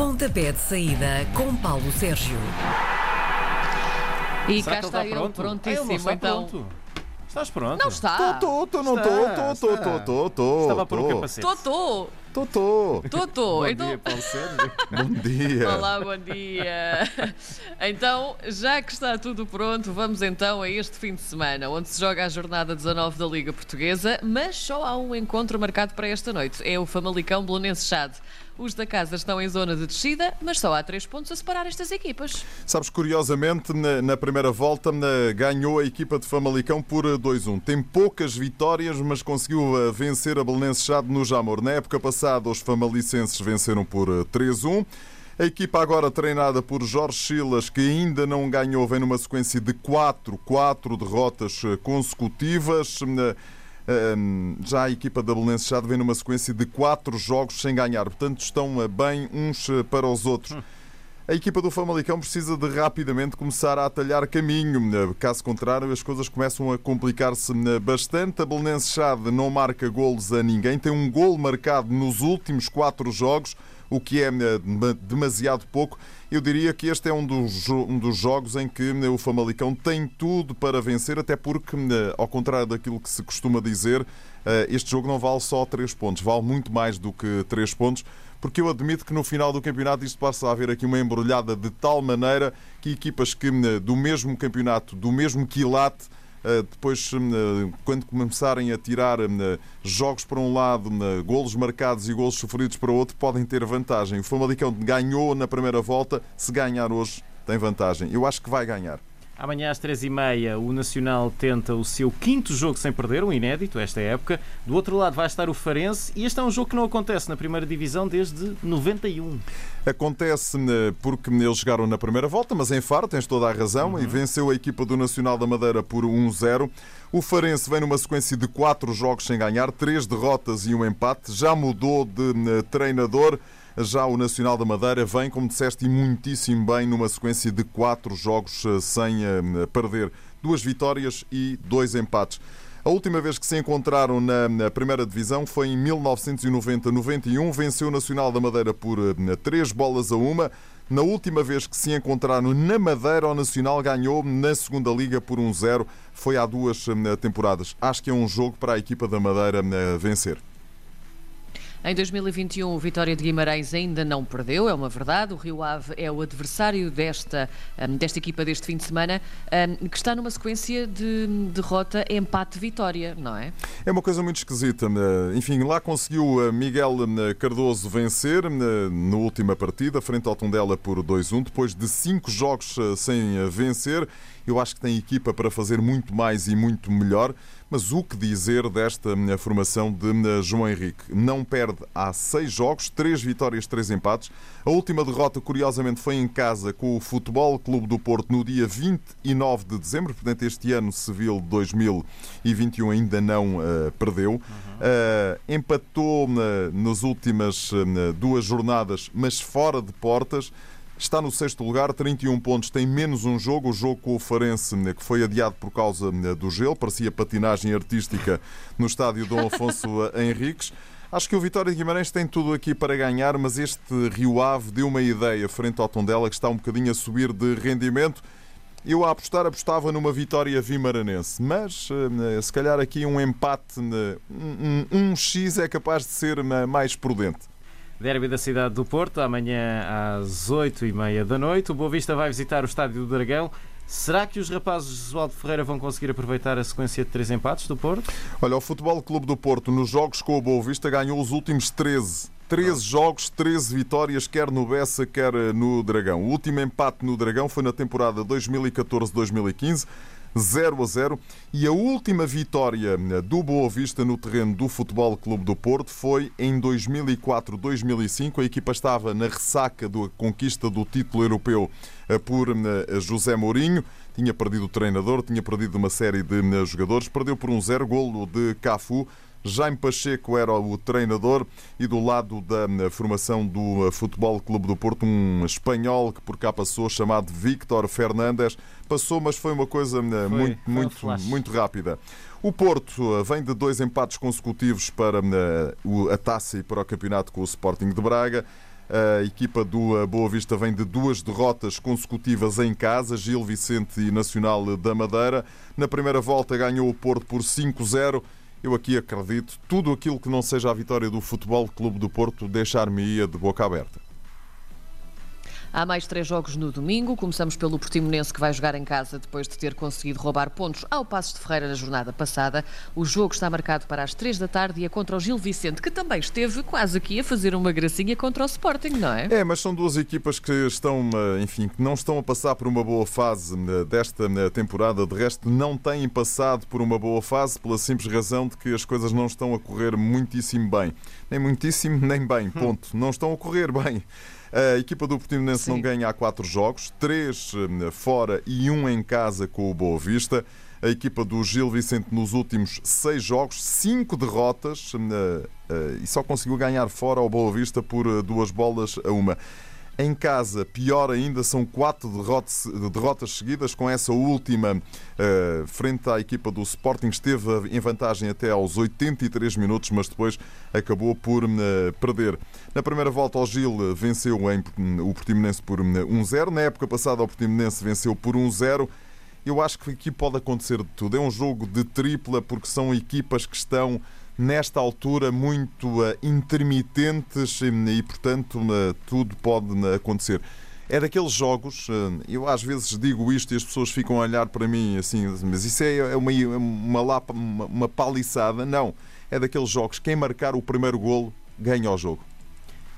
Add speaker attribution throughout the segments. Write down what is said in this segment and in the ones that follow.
Speaker 1: Pontapé de saída com Paulo Sérgio.
Speaker 2: E
Speaker 3: Será
Speaker 2: cá
Speaker 3: que
Speaker 2: está
Speaker 3: ele
Speaker 2: ele,
Speaker 3: pronto? Ah, ele
Speaker 2: prontíssimo.
Speaker 3: não está
Speaker 2: então,
Speaker 3: pronto. Estás pronto?
Speaker 2: não está.
Speaker 4: Tô, tô, não
Speaker 3: Está,
Speaker 4: tô, tô, tô,
Speaker 3: está.
Speaker 4: tô, tô, tô.
Speaker 3: Estava pôr o
Speaker 4: tô,
Speaker 3: capacete.
Speaker 2: Totô,
Speaker 4: Tô, tô.
Speaker 2: Totô.
Speaker 3: Bom
Speaker 2: Então,
Speaker 3: dia, Paulo Sérgio.
Speaker 4: Bom dia.
Speaker 2: Olá, bom dia. Então, já que está tudo pronto, vamos então a este fim de semana, onde se joga a jornada 19 da Liga Portuguesa, mas só há um encontro marcado para esta noite. É o Famalicão Belenenses Chade. Os da casa estão em zona de descida, mas só há três pontos a separar estas equipas.
Speaker 4: Sabes, curiosamente, na, na primeira volta na- ganhou a equipa de Famalicão por eh, 2-1. Tem poucas vitórias, mas conseguiu eh, vencer a Belenenses Chade no Jamor. Na época passada, os famalicenses venceram por eh, 3-1. A equipa agora treinada por Jorge Silas, que ainda não ganhou, vem numa sequência de 4, 4 derrotas eh, consecutivas. Eh, Hum, Já a equipa da Belenenses Chade vem numa sequência de 4 jogos sem ganhar. Portanto, estão eh, bem uns eh, para os outros. A equipa do Famalicão precisa de rapidamente começar a atalhar caminho. Caso contrário, as coisas começam a complicar-se bastante. A Belenenses Chade não marca golos a ninguém. Tem um gol marcado nos últimos quatro jogos, o que é eh, demasiado pouco. Eu diria que este é um dos, um dos jogos em que o Famalicão tem tudo para vencer, até porque, eh, ao contrário daquilo que se costuma dizer, eh, este jogo não vale só 3 pontos, vale muito mais do que 3 pontos, porque eu admito que no final do campeonato isto passa a haver aqui uma embrulhada de tal maneira que equipas que eh, do mesmo campeonato, do mesmo quilate, eh, depois, eh, quando começarem a tirar eh, jogos para um lado, eh, golos marcados e golos sofridos para o outro, podem ter vantagem. O Famalicão ganhou na primeira volta, se ganhar hoje, tem vantagem. Eu acho que vai ganhar.
Speaker 3: Amanhã às três e meia o Nacional tenta o seu quinto jogo sem perder, um inédito esta época. Do outro lado vai estar o Farense e este é um jogo que não acontece na primeira divisão desde 91.
Speaker 4: Acontece eh, porque eles chegaram na primeira volta, mas em Faro tens toda a razão e venceu a equipa do Nacional da Madeira por 1-0. O Farense vem numa sequência de quatro jogos sem ganhar, três derrotas e um empate. Já mudou de eh, treinador. Já o Nacional da Madeira vem, como disseste, e muitíssimo bem numa sequência de quatro jogos eh, sem eh, perder. Duas vitórias e dois empates. A última vez que se encontraram na, primeira divisão foi em 1990-91. Venceu o Nacional da Madeira por eh, três bolas a uma. Na última vez que se encontraram na Madeira, o Nacional ganhou na segunda liga por 1-0. Foi há duas temporadas. Acho que é um jogo para a equipa da Madeira vencer.
Speaker 2: Em 2021, o Vitória de Guimarães ainda não perdeu, é uma verdade. O Rio Ave é o adversário desta, hum, desta equipa deste fim de semana, hum, que está numa sequência de derrota, empate, vitória, não é?
Speaker 4: É uma coisa muito esquisita. eh, Enfim, lá conseguiu eh, Miguel Cardoso vencer na última partida, frente ao Tondela por 2-1, depois de cinco jogos eh, sem eh, vencer. Eu acho que tem equipa para fazer muito mais e muito melhor. Mas o que dizer desta eh, formação de eh, João Henrique? Não perde há seis jogos, três vitórias, três empates. A última derrota, curiosamente, foi em casa com o Futebol Clube do Porto no dia 29 de dezembro. Portanto, este ano civil 2021 ainda não eh, perdeu. Eh, empatou eh, nas últimas eh, duas jornadas, mas fora de portas. Está no sexto lugar, 31 pontos, tem menos um jogo. O jogo com o Farense, né, que foi adiado por causa né, do gelo, parecia patinagem artística no estádio Dom Afonso Henriques. Acho que o Vitória de Guimarães tem tudo aqui para ganhar, mas este Rio Ave deu uma ideia frente ao Tondela que está um bocadinho a subir de rendimento. Eu a apostar apostava numa vitória vimaranense, mas eh, se calhar aqui um empate, né, um, um- um X é capaz de ser né, mais prudente.
Speaker 3: Derby da cidade do Porto, amanhã às 8h30 da noite. O Boa Vista vai visitar o Estádio do Dragão. Será que os rapazes de Josualdo Ferreira vão conseguir aproveitar a sequência de três empates do Porto?
Speaker 4: Olha, o Futebol Clube do Porto, nos jogos com o Boa Vista, ganhou os últimos 13. 13 jogos, 13 vitórias, quer no Bessa, quer eh, no Dragão. O último empate no Dragão foi na temporada 2014-2015. 0 a 0 e a última vitória eh, do Boa Vista no terreno do Futebol Clube do Porto foi em 2004-2005. A equipa estava na ressaca da conquista do título europeu eh, por eh, José Mourinho. Tinha perdido o treinador, tinha perdido uma série de eh, jogadores, perdeu por um zero golo de Cafu. Jaime Pacheco era o treinador e do lado da eh, formação do eh, Futebol Clube do Porto, um espanhol que por cá passou, chamado Víctor Fernandes. Passou, mas foi uma coisa eh,
Speaker 3: Foi,
Speaker 4: muito,
Speaker 3: foi um
Speaker 4: muito,
Speaker 3: flash.
Speaker 4: muito rápida. O Porto vem de dois empates consecutivos para a taça e para o campeonato com o Sporting de Braga. A equipa do Boa Vista vem de duas derrotas consecutivas em casa, Gil Vicente e Nacional da Madeira. Na primeira volta ganhou o Porto por 5-0. Eu aqui acredito, tudo aquilo que não seja a vitória do Futebol Clube do Porto deixar-me-ia de boca aberta.
Speaker 2: Há mais três jogos no domingo. Começamos pelo Portimonense, que vai jogar em casa depois de ter conseguido roubar pontos ao Passos de Ferreira na jornada passada. O jogo está marcado para as três da tarde e é contra o Gil Vicente, que também esteve quase aqui a fazer uma gracinha contra o Sporting, não é?
Speaker 4: É, mas são duas equipas que estão, eh, enfim, que não estão a passar por uma boa fase eh, desta eh, temporada. De resto, não têm passado por uma boa fase pela simples razão de que as coisas não estão a correr muitíssimo bem. Nem muitíssimo, nem bem, ponto. Não estão a correr bem. A equipa do Portimonense Sim. não ganha há quatro jogos, três hum, fora e um em casa com o Boa Vista. A equipa do Gil Vicente nos últimos seis jogos, cinco derrotas eh, eh, e só conseguiu ganhar fora ao Boa Vista por eh, duas bolas a uma. Em casa, pior ainda, são quatro derrotas, seguidas, com essa última uh, frente à equipa do Sporting. Esteve em vantagem até aos 83 minutos, mas depois acabou por uh, perder. Na primeira volta, o Gil venceu o Portimonense por 1-0. Na época passada, o Portimonense venceu por 1-0. Eu acho que aqui pode acontecer de tudo. É um jogo de tripla, porque são equipas que estão nesta altura muito uh, intermitentes e, portanto, uh, tudo pode uh, acontecer. É daqueles jogos, eu às vezes digo isto e as pessoas ficam a olhar para mim assim, mas isso é, é uma, uma, lapa, uma, uma paliçada. Não, é daqueles jogos, quem marcar o primeiro golo ganha o jogo.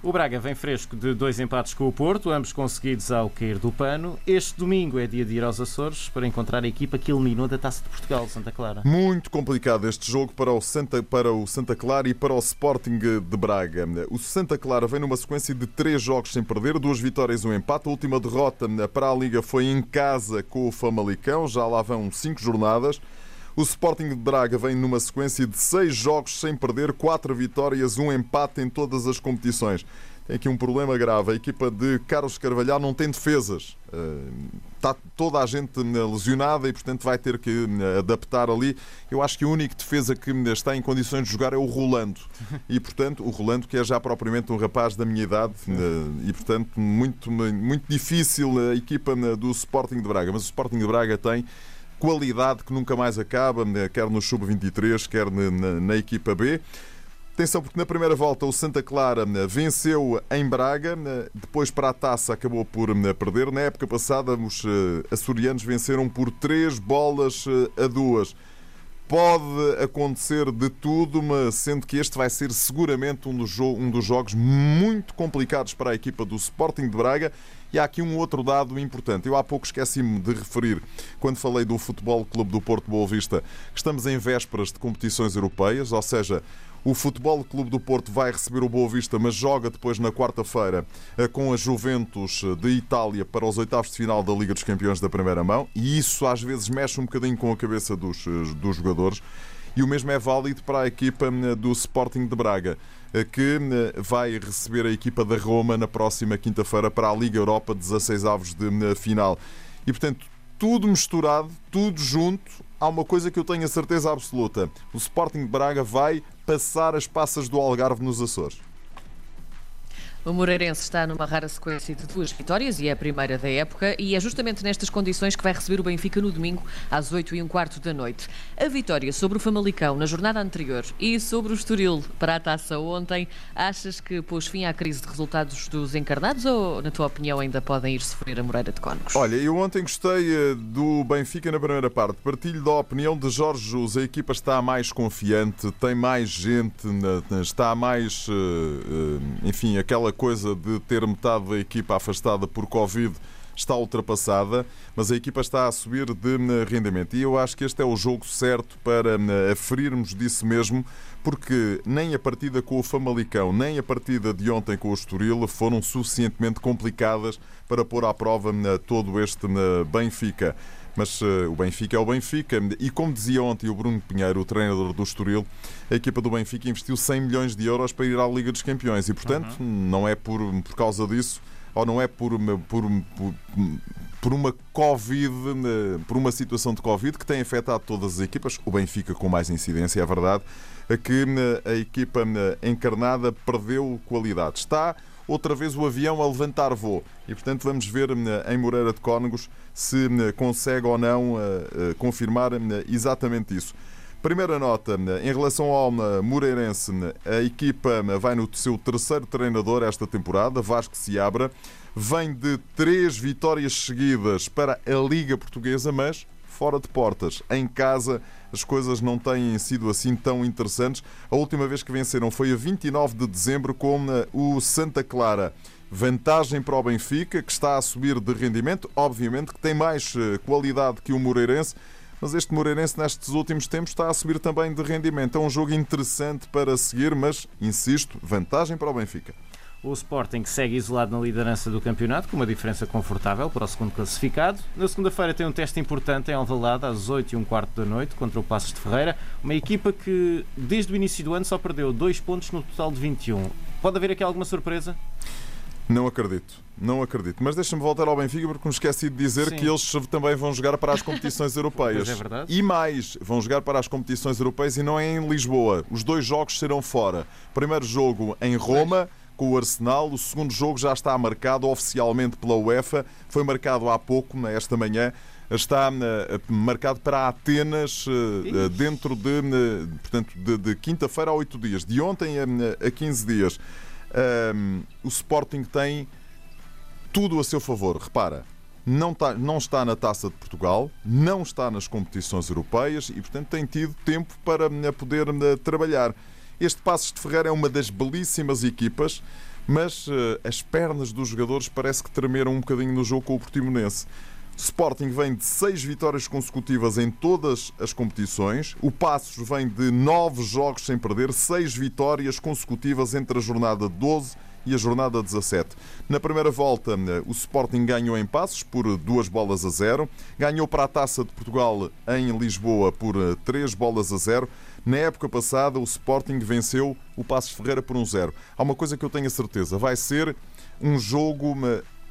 Speaker 3: O Braga vem fresco de dois empates com o Porto, ambos conseguidos ao cair do pano. Este domingo é dia de ir aos Açores para encontrar a equipa que eliminou da Taça de Portugal, Santa Clara.
Speaker 4: Muito complicado este jogo para o Santa, para o Santa Clara e para o Sporting de Braga. O Santa Clara vem numa sequência de três jogos sem perder, duas vitórias e um empate. A última derrota para a Liga foi em casa com o Famalicão, já lá vão cinco jornadas. O Sporting de Braga vem numa sequência de seis jogos sem perder, quatro vitórias, um empate em todas as competições. Tem aqui um problema grave. A equipa de Carlos Carvalhal não tem defesas. Está eh, toda a gente lesionada e, portanto, vai ter que eh, adaptar ali. Eu acho que a única defesa que está em condições de jogar é o Rolando. E, portanto, o Rolando, que é já propriamente um rapaz da minha idade, eh, e, portanto, muito, muito difícil a equipa do Sporting de Braga. Mas o Sporting de Braga tem qualidade que nunca mais acaba, né, quer no Sub-23, quer na, na, equipa B. Atenção, porque na primeira volta o Santa Clara né, venceu em Braga, né, depois para a taça acabou por perder. Na época passada, os eh, açorianos venceram por três bolas eh, a duas. Pode acontecer de tudo, mas sendo que este vai ser seguramente um dos, um dos jogos muito complicados para a equipa do Sporting de Braga e há aqui um outro dado importante. Eu há pouco esqueci-me de referir, quando falei do Futebol Clube do Porto Boa Vista, que estamos em vésperas de competições europeias, ou seja, o Futebol Clube do Porto vai receber o Boa Vista, mas joga depois na quarta-feira eh, com a Juventus de Itália para os oitavos de final da Liga dos Campeões da primeira mão, e isso às vezes mexe um bocadinho com a cabeça dos, eh, dos jogadores. E o mesmo é válido para a equipa eh, do Sporting de Braga. Que vai receber a equipa da Roma na próxima quinta-feira para a Liga Europa 16 avos de final. E portanto, tudo misturado, tudo junto, há uma coisa que eu tenho a certeza absoluta: o Sporting de Braga vai passar as passas do Algarve nos Açores.
Speaker 2: O Moreirense está numa rara sequência de duas vitórias e é a primeira da época e é justamente nestas condições que vai receber o Benfica no domingo às 8 e um quarto da noite. A vitória sobre o Famalicão na jornada anterior e sobre o Estoril para a taça ontem, achas que pôs fim à crise de resultados dos encarnados ou, na tua opinião, ainda podem ir sofrer a Moreira de Cónegos?
Speaker 4: Olha, eu ontem gostei eh, do Benfica na primeira parte. Partilho da opinião de Jorge Jus. A equipa está mais confiante, tem mais gente, está mais, eh, eh, enfim, aquela coisa de ter metade da equipa afastada por Covid está ultrapassada, mas a equipa está a subir de hum, rendimento. E eu acho que este é o jogo certo para hum, aferirmos disso mesmo, porque nem a partida com o Famalicão, nem a partida de ontem com o Estoril foram suficientemente complicadas para pôr à prova hum, todo este Benfica. Mas uh, o Benfica é o Benfica. E como dizia ontem o Bruno Pinheiro, o treinador do Estoril, a equipa do Benfica investiu 100 milhões de euros para ir à Liga dos Campeões. E, portanto, uhum. não é por, por causa disso, ou não é por, por, por, por uma Covid, eh, por uma situação de Covid que tem afetado todas as equipas, o Benfica com mais incidência, é verdade, que eh, a equipa encarnada perdeu qualidade. Está outra vez o avião a levantar voo. E, portanto, vamos ver em Moreira de Cónegos se consegue ou não confirmar exatamente isso. Primeira nota, em relação ao Moreirense, a equipa vai no seu terceiro treinador esta temporada, Vasco Seabra. Vem de três vitórias seguidas para a Liga Portuguesa, mas fora de portas. Em casa, as coisas não têm sido assim tão interessantes. A última vez que venceram foi a 29 de dezembro com eh, o Santa Clara. Vantagem para o Benfica, que está a subir de rendimento, obviamente que tem mais eh, qualidade que o Moreirense, mas este Moreirense nestes últimos tempos está a subir também de rendimento. É um jogo interessante para seguir, mas, insisto, vantagem para o Benfica.
Speaker 3: O Sporting segue isolado na liderança do campeonato, com uma diferença confortável para o segundo classificado. Na segunda-feira tem um teste importante em Alvalade, às 8 e um quarto da noite, contra o Passos de Ferreira. Uma equipa que, desde o início do ano, só perdeu dois pontos no total de 21. Pode haver aqui alguma surpresa?
Speaker 4: Não acredito, não acredito. Mas deixa-me voltar ao Benfica porque me esqueci de dizer Sim. que eles também vão jogar para as competições europeias.
Speaker 3: é verdade.
Speaker 4: E mais, vão jogar para as competições europeias e não é em Lisboa. Os dois jogos serão fora. Primeiro jogo em Roma com o Arsenal. O segundo jogo já está marcado oficialmente pela UEFA, foi marcado há pouco, esta manhã. Está uh, marcado para Atenas uh, dentro de, portanto, de, de quinta-feira a oito dias, de ontem a, 15 dias. o Sporting tem tudo a seu favor. Repara, não está, não está na Taça de Portugal, não está nas competições europeias e, portanto, tem tido tempo para poder trabalhar. Este Passos de Ferreira é uma das belíssimas equipas, mas uh, as pernas dos jogadores parece que tremeram um bocadinho no jogo com o Portimonense. Sporting vem de seis vitórias consecutivas em todas as competições. O Passos vem de nove jogos sem perder, seis vitórias consecutivas entre a jornada 12 e a jornada 17. Na primeira volta, eh, o Sporting ganhou em Passos por duas bolas a zero. Ganhou para a Taça de Portugal em Lisboa por eh, três bolas a zero. Na época passada, o Sporting venceu o Passos Ferreira por um zero. Há uma coisa que eu tenho a certeza: vai ser um jogo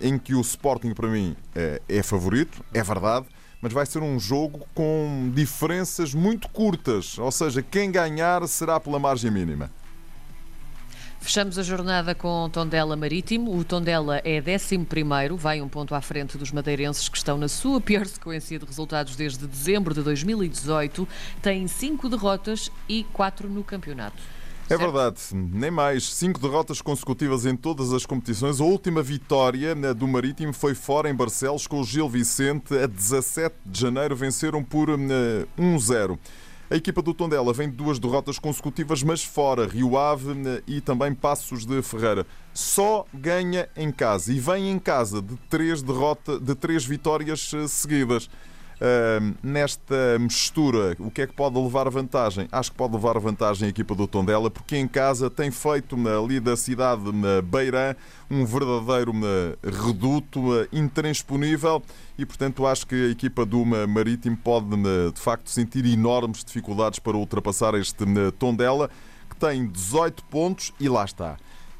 Speaker 4: em que o Sporting, para mim, é, é favorito, é verdade, mas vai ser um jogo com diferenças muito curtas. Ou seja, quem ganhar será pela margem mínima.
Speaker 2: Fechamos a jornada com Tondela Marítimo. O Tondela é 11, vai um ponto à frente dos madeirenses que estão na sua pior sequência de resultados desde dezembro de 2018. Tem cinco derrotas e quatro no campeonato.
Speaker 4: É verdade, nem mais. Cinco derrotas consecutivas em todas as competições. A última vitória né, do Marítimo foi fora em Barcelos com o Gil Vicente. A 17 de janeiro venceram por 1-0. Né, a equipa do Tondela vem de duas derrotas consecutivas, mas fora, Rio Ave eh, e também Passos de Ferreira. Só ganha em casa e vem em casa de três, derrota, de três vitórias eh, seguidas. Nesta mistura, o que é que pode levar vantagem? Acho que pode levar vantagem a equipa do Tondela, porque em casa tem feito ali da cidade na Beirã um verdadeiro reduto intransponível e, portanto, acho que a equipa do Marítimo pode de facto sentir enormes dificuldades para ultrapassar este Tondela, que tem 18 pontos e lá está.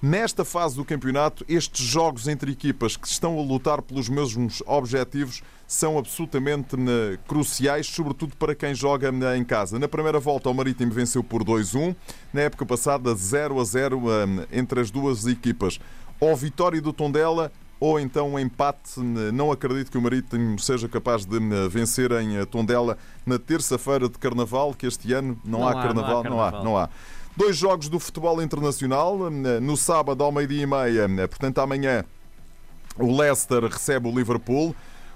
Speaker 4: Nesta fase do campeonato, estes jogos entre equipas que estão a lutar pelos mesmos objetivos são absolutamente eh, cruciais, sobretudo para quem joga eh, em casa. Na primeira volta, o Marítimo venceu por 2-1, na época passada 0 a 0 eh, entre as duas equipas. Ou vitória do Tondela ou então um empate. Não acredito que o Marítimo seja capaz de vencer em Tondela na terça-feira de Carnaval, que este ano não, não há, há, carnaval, não há, não há. Não há. Dois jogos do futebol internacional. No sábado, ao meio-dia e meia, portanto, amanhã, o Leicester recebe o Liverpool.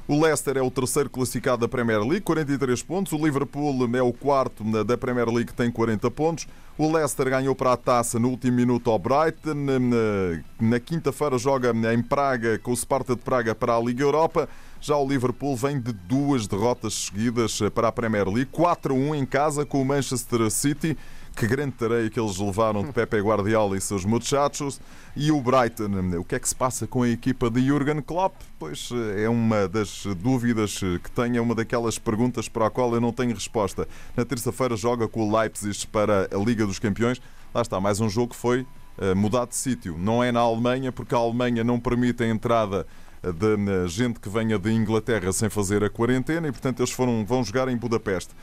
Speaker 4: O Leicester é o terceiro classificado da Premier League, 43 pontos. O Liverpool é o quarto da Premier League, tem 40 pontos. O Leicester ganhou para a taça no último minuto ao Brighton. Na quinta-feira joga em Praga com o Sparta de Praga para a Liga Europa. Já o Liverpool vem de duas derrotas seguidas para a Premier League, 4-1 em casa com o Manchester City que grande tareia que eles levaram de Pepe Guardiola e seus muchachos. E o Brighton, o que é que se passa com a equipa de Jurgen Klopp? Pois eh, é uma das dúvidas que tenho, é uma daquelas perguntas para a qual eu não tenho resposta. Na terça-feira joga com o Leipzig para a Liga dos Campeões. Lá está, mais um jogo que foi uh, mudado de sítio. Não é na Alemanha, porque a Alemanha não permite a entrada eh, de gente que venha de Inglaterra sem fazer a quarentena e, portanto, eles foram, vão jogar em Budapeste.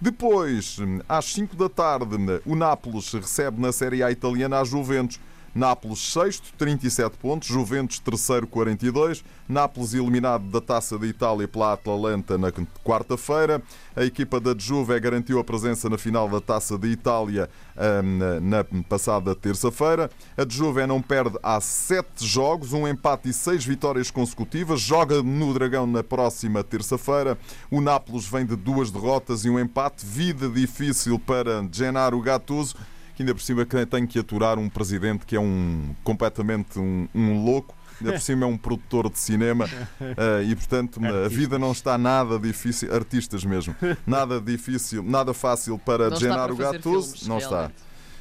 Speaker 4: Depois, às 5 da tarde, o Nápoles recebe na Série A italiana a Juventus. Nápoles sexto, 37 pontos, Juventus terceiro, 42. Nápoles eliminado da Taça de Itália pela Atalanta na quarta-feira. A equipa da Juve garantiu a presença na final da Taça de Itália hum, na passada terça-feira. A Juve não perde há sete jogos, um empate e seis vitórias consecutivas. Joga no Dragão na próxima terça-feira. O Nápoles vem de duas derrotas e um empate. Vida difícil para Gennaro Gattuso que ainda por cima tem que aturar um presidente que é um completamente um, um louco. Ainda por cima é um produtor de cinema uh, e, portanto, Artistas. a vida não está nada difícil, artistas mesmo, nada difícil, nada fácil para
Speaker 2: não
Speaker 4: Gennaro Gattuso. Não está.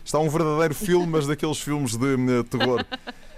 Speaker 4: Está um verdadeiro filme, mas daqueles filmes de uh, terror.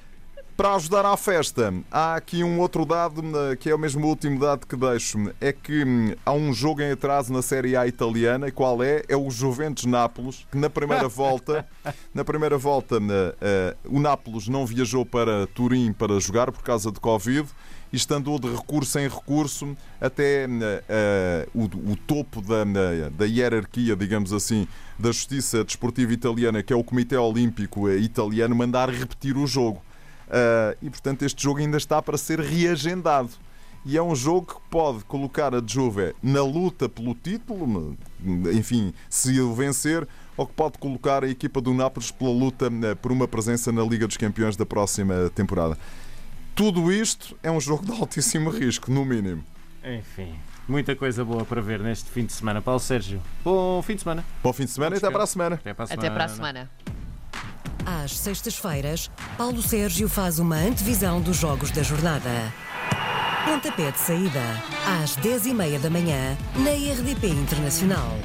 Speaker 4: Para ajudar à festa, há aqui um outro dado, que é o mesmo último dado que deixo, é que hum, há um jogo em atraso na Série A italiana, e qual é? É o Juventus Nápoles, que na primeira volta, na primeira volta, uh, o Nápoles não viajou para Turim para jogar por causa de Covid e estando de recurso em recurso até uh, o, o, topo da, da hierarquia, digamos assim, da justiça desportiva italiana, que é o Comitê Olímpico Italiano, mandar repetir o jogo. Uh, e portanto este jogo ainda está para ser reagendado. E é um jogo que pode colocar a Juve na luta pelo título, enfim, se o vencer, ou que pode colocar a equipa do Nápoles pela luta uh, por uma presença na Liga dos Campeões da próxima temporada. Tudo isto é um jogo de altíssimo risco, no mínimo.
Speaker 3: Enfim, muita coisa boa para ver neste fim de semana. Paulo Sérgio, bom fim de semana.
Speaker 4: Bom fim de semana e até para a semana.
Speaker 2: Até para a semana. Até para a semana.
Speaker 1: Às sextas-feiras, Paulo Sérgio faz uma antevisão dos jogos da jornada. Pontapé de saída, às 10h30 da manhã, na RDP Internacional.